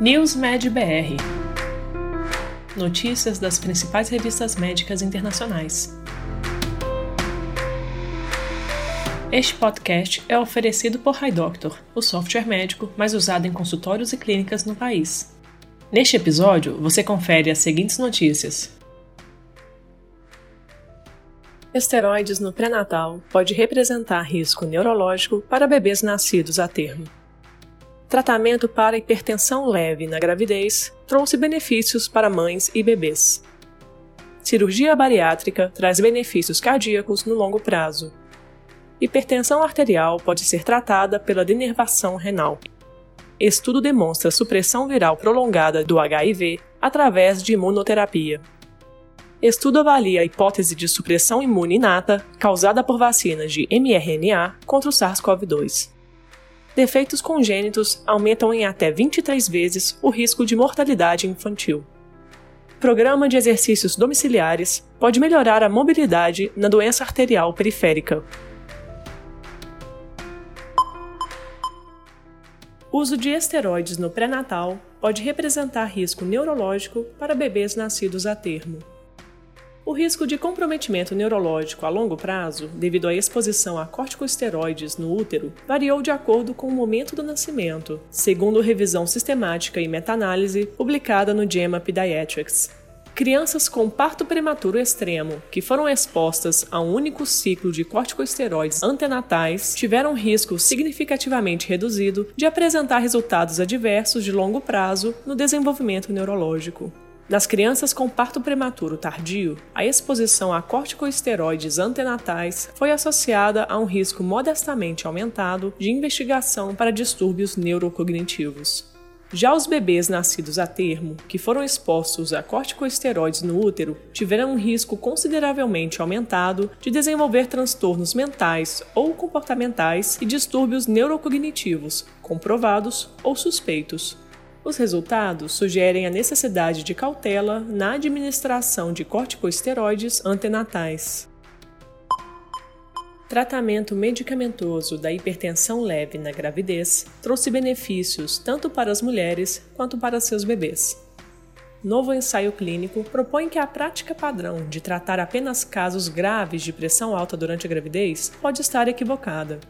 NewsMed BR Notícias das principais revistas médicas internacionais. Este podcast é oferecido por HiDoctor, o software médico mais usado em consultórios e clínicas no país. Neste episódio, você confere as seguintes notícias. Esteroides no pré-natal pode representar risco neurológico para bebês nascidos a termo. Tratamento para hipertensão leve na gravidez trouxe benefícios para mães e bebês. Cirurgia bariátrica traz benefícios cardíacos no longo prazo. Hipertensão arterial pode ser tratada pela denervação renal. Estudo demonstra supressão viral prolongada do HIV através de imunoterapia. Estudo avalia a hipótese de supressão imune inata causada por vacinas de mRNA contra o SARS-CoV-2 defeitos congênitos aumentam em até 23 vezes o risco de mortalidade infantil. Programa de exercícios domiciliares pode melhorar a mobilidade na doença arterial periférica. Uso de esteroides no pré-natal pode representar risco neurológico para bebês nascidos a termo. O risco de comprometimento neurológico a longo prazo, devido à exposição a corticosteroides no útero, variou de acordo com o momento do nascimento, segundo revisão sistemática e meta-análise publicada no JAMA Pediatrics. Crianças com parto prematuro extremo, que foram expostas a um único ciclo de corticosteroides antenatais, tiveram risco significativamente reduzido de apresentar resultados adversos de longo prazo no desenvolvimento neurológico. Nas crianças com parto prematuro tardio, a exposição a corticosteroides antenatais foi associada a um risco modestamente aumentado de investigação para distúrbios neurocognitivos. Já os bebês nascidos a termo, que foram expostos a corticosteroides no útero, tiveram um risco consideravelmente aumentado de desenvolver transtornos mentais ou comportamentais e distúrbios neurocognitivos, comprovados ou suspeitos. Os resultados sugerem a necessidade de cautela na administração de corticosteroides antenatais. Tratamento medicamentoso da hipertensão leve na gravidez trouxe benefícios tanto para as mulheres quanto para seus bebês. Novo ensaio clínico propõe que a prática padrão de tratar apenas casos graves de pressão alta durante a gravidez pode estar equivocada.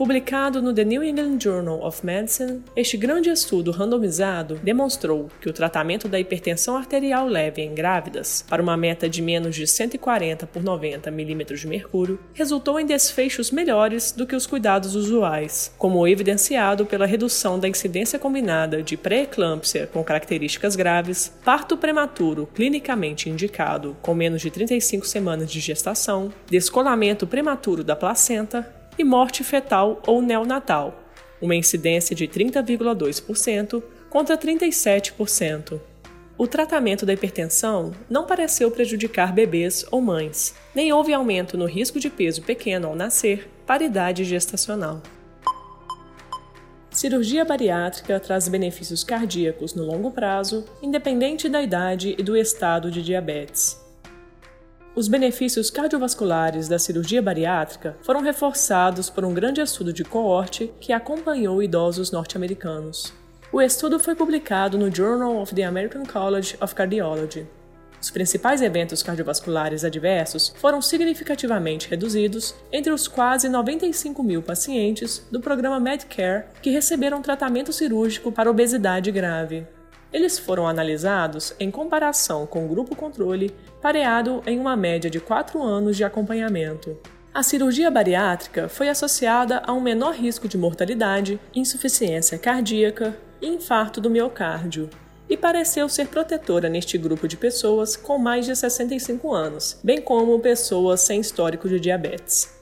Publicado no The New England Journal of Medicine, este grande estudo randomizado demonstrou que o tratamento da hipertensão arterial leve em grávidas, para uma meta de menos de 140 por 90 mm de mercúrio, resultou em desfechos melhores do que os cuidados usuais, como evidenciado pela redução da incidência combinada de pré-eclâmpsia com características graves, parto prematuro clinicamente indicado com menos de 35 semanas de gestação, descolamento prematuro da placenta e morte fetal ou neonatal, uma incidência de 30,2% contra 37%. O tratamento da hipertensão não pareceu prejudicar bebês ou mães, nem houve aumento no risco de peso pequeno ao nascer para idade gestacional. Cirurgia bariátrica traz benefícios cardíacos no longo prazo, independente da idade e do estado de diabetes. Os benefícios cardiovasculares da cirurgia bariátrica foram reforçados por um grande estudo de coorte que acompanhou idosos norte-americanos. O estudo foi publicado no Journal of the American College of Cardiology. Os principais eventos cardiovasculares adversos foram significativamente reduzidos entre os quase 95 mil pacientes do programa Medicare que receberam tratamento cirúrgico para obesidade grave. Eles foram analisados em comparação com o grupo controle, pareado em uma média de 4 anos de acompanhamento. A cirurgia bariátrica foi associada a um menor risco de mortalidade, insuficiência cardíaca e infarto do miocárdio, e pareceu ser protetora neste grupo de pessoas com mais de 65 anos, bem como pessoas sem histórico de diabetes.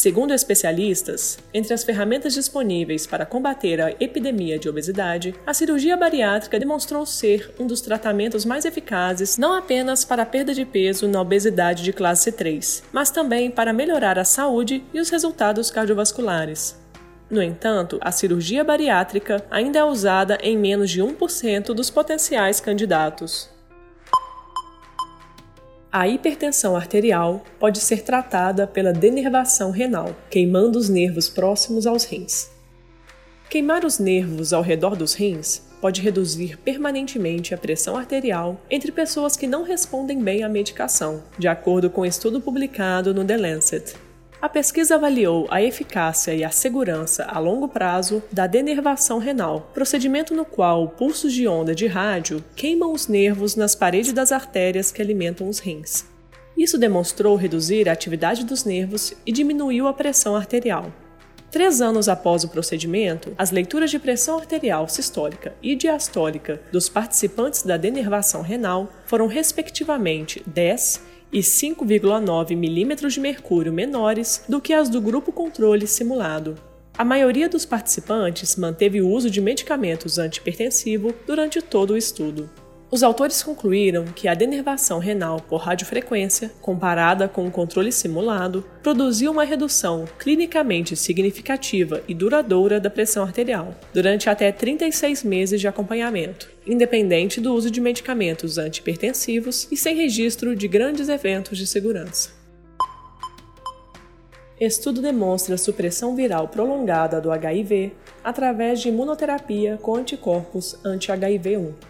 Segundo especialistas, entre as ferramentas disponíveis para combater a epidemia de obesidade, a cirurgia bariátrica demonstrou ser um dos tratamentos mais eficazes não apenas para a perda de peso na obesidade de classe 3, mas também para melhorar a saúde e os resultados cardiovasculares. No entanto, a cirurgia bariátrica ainda é usada em menos de 1% dos potenciais candidatos. A hipertensão arterial pode ser tratada pela denervação renal, queimando os nervos próximos aos rins. Queimar os nervos ao redor dos rins pode reduzir permanentemente a pressão arterial entre pessoas que não respondem bem à medicação, de acordo com um estudo publicado no The Lancet. A pesquisa avaliou a eficácia e a segurança a longo prazo da denervação renal, procedimento no qual pulsos de onda de rádio queimam os nervos nas paredes das artérias que alimentam os rins. Isso demonstrou reduzir a atividade dos nervos e diminuiu a pressão arterial. Três anos após o procedimento, as leituras de pressão arterial sistólica e diastólica dos participantes da denervação renal foram, respectivamente, 10 e 5,9 milímetros de mercúrio menores do que as do grupo controle simulado. A maioria dos participantes manteve o uso de medicamentos antipertensivos durante todo o estudo. Os autores concluíram que a denervação renal por radiofrequência, comparada com o controle simulado, produziu uma redução clinicamente significativa e duradoura da pressão arterial, durante até 36 meses de acompanhamento, independente do uso de medicamentos antipertensivos e sem registro de grandes eventos de segurança. Estudo demonstra supressão viral prolongada do HIV através de imunoterapia com anticorpos anti-HIV-1.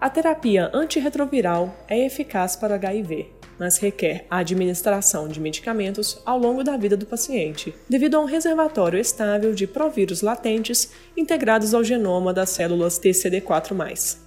A terapia antirretroviral é eficaz para HIV, mas requer a administração de medicamentos ao longo da vida do paciente, devido a um reservatório estável de provírus latentes integrados ao genoma das células TCD4+.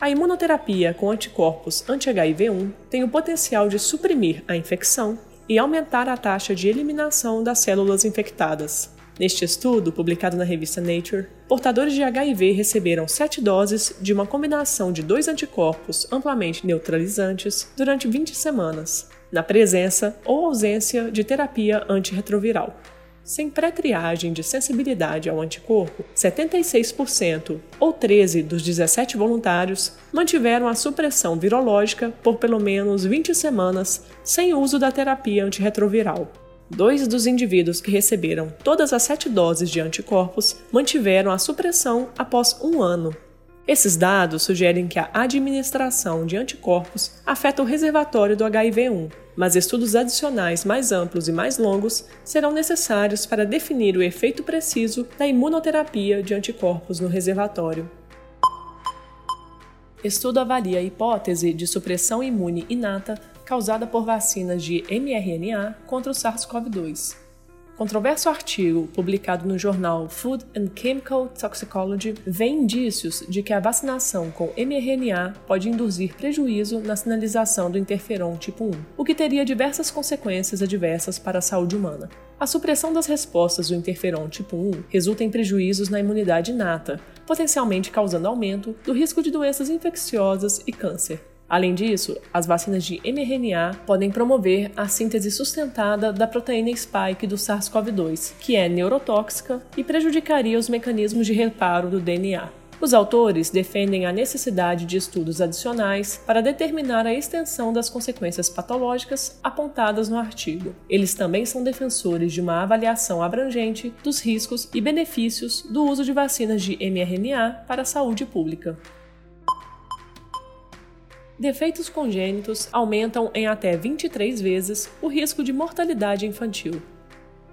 A imunoterapia com anticorpos anti-HIV1 tem o potencial de suprimir a infecção e aumentar a taxa de eliminação das células infectadas, Neste estudo, publicado na revista Nature, portadores de HIV receberam sete doses de uma combinação de dois anticorpos amplamente neutralizantes durante 20 semanas, na presença ou ausência de terapia antirretroviral. Sem pré-triagem de sensibilidade ao anticorpo, 76% ou 13 dos 17 voluntários mantiveram a supressão virológica por pelo menos 20 semanas sem uso da terapia antirretroviral. Dois dos indivíduos que receberam todas as sete doses de anticorpos mantiveram a supressão após um ano. Esses dados sugerem que a administração de anticorpos afeta o reservatório do HIV-1, mas estudos adicionais mais amplos e mais longos serão necessários para definir o efeito preciso da imunoterapia de anticorpos no reservatório. Estudo avalia a hipótese de supressão imune inata causada por vacinas de mRNA contra o SARS-CoV-2. Controverso artigo publicado no jornal Food and Chemical Toxicology vê indícios de que a vacinação com mRNA pode induzir prejuízo na sinalização do interferon tipo 1, o que teria diversas consequências adversas para a saúde humana. A supressão das respostas do interferon tipo 1 resulta em prejuízos na imunidade inata, potencialmente causando aumento do risco de doenças infecciosas e câncer. Além disso, as vacinas de mRNA podem promover a síntese sustentada da proteína spike do SARS-CoV-2, que é neurotóxica e prejudicaria os mecanismos de reparo do DNA. Os autores defendem a necessidade de estudos adicionais para determinar a extensão das consequências patológicas apontadas no artigo. Eles também são defensores de uma avaliação abrangente dos riscos e benefícios do uso de vacinas de mRNA para a saúde pública defeitos congênitos aumentam em até 23 vezes o risco de mortalidade infantil.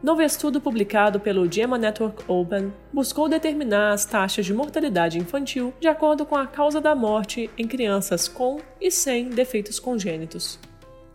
Novo estudo publicado pelo JAMA Network Open buscou determinar as taxas de mortalidade infantil de acordo com a causa da morte em crianças com e sem defeitos congênitos.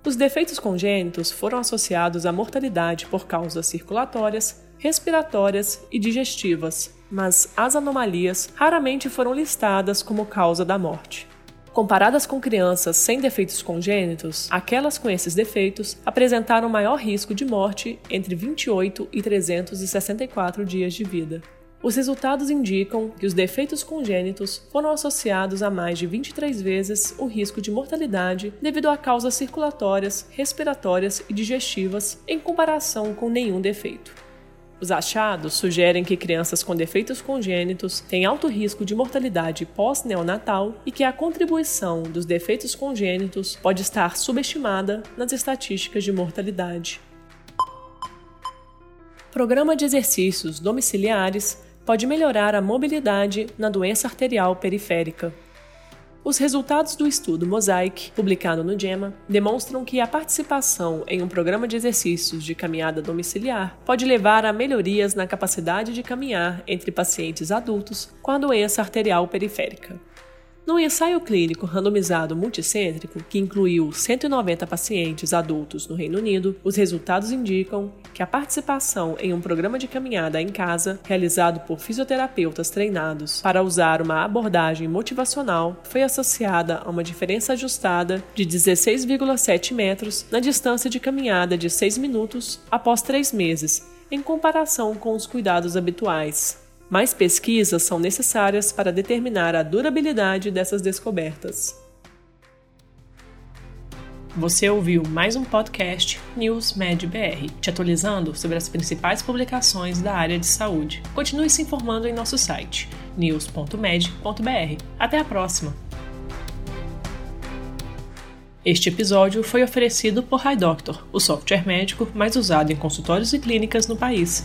Os defeitos congênitos foram associados à mortalidade por causas circulatórias, respiratórias e digestivas, mas as anomalias raramente foram listadas como causa da morte. Comparadas com crianças sem defeitos congênitos, aquelas com esses defeitos apresentaram maior risco de morte entre 28 e 364 dias de vida. Os resultados indicam que os defeitos congênitos foram associados a mais de 23 vezes o risco de mortalidade devido a causas circulatórias, respiratórias e digestivas em comparação com nenhum defeito. Os achados sugerem que crianças com defeitos congênitos têm alto risco de mortalidade pós-neonatal e que a contribuição dos defeitos congênitos pode estar subestimada nas estatísticas de mortalidade. Programa de exercícios domiciliares pode melhorar a mobilidade na doença arterial periférica. Os resultados do estudo Mosaic, publicado no JAMA, demonstram que a participação em um programa de exercícios de caminhada domiciliar pode levar a melhorias na capacidade de caminhar entre pacientes adultos com a doença arterial periférica. No ensaio clínico randomizado multicêntrico, que incluiu 190 pacientes adultos no Reino Unido, os resultados indicam que a participação em um programa de caminhada em casa, realizado por fisioterapeutas treinados para usar uma abordagem motivacional, foi associada a uma diferença ajustada de 16,7 metros na distância de caminhada de 6 minutos após 3 meses, em comparação com os cuidados habituais. Mais pesquisas são necessárias para determinar a durabilidade dessas descobertas. Você ouviu mais um podcast News Med BR, te atualizando sobre as principais publicações da área de saúde. Continue se informando em nosso site news.med.br. Até a próxima! Este episódio foi oferecido por HiDoctor, o software médico mais usado em consultórios e clínicas no país.